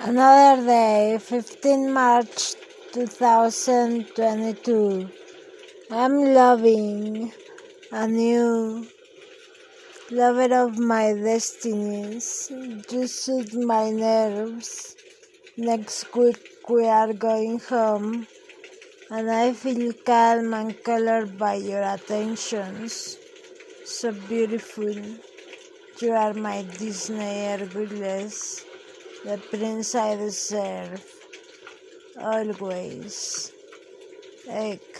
Another day, 15 March 2022. I'm loving a new lover of my destinies. You soothe my nerves. Next week we are going home, and I feel calm and colored by your attentions. So beautiful. You are my Disney Hercules the prince I deserve, always. Ek.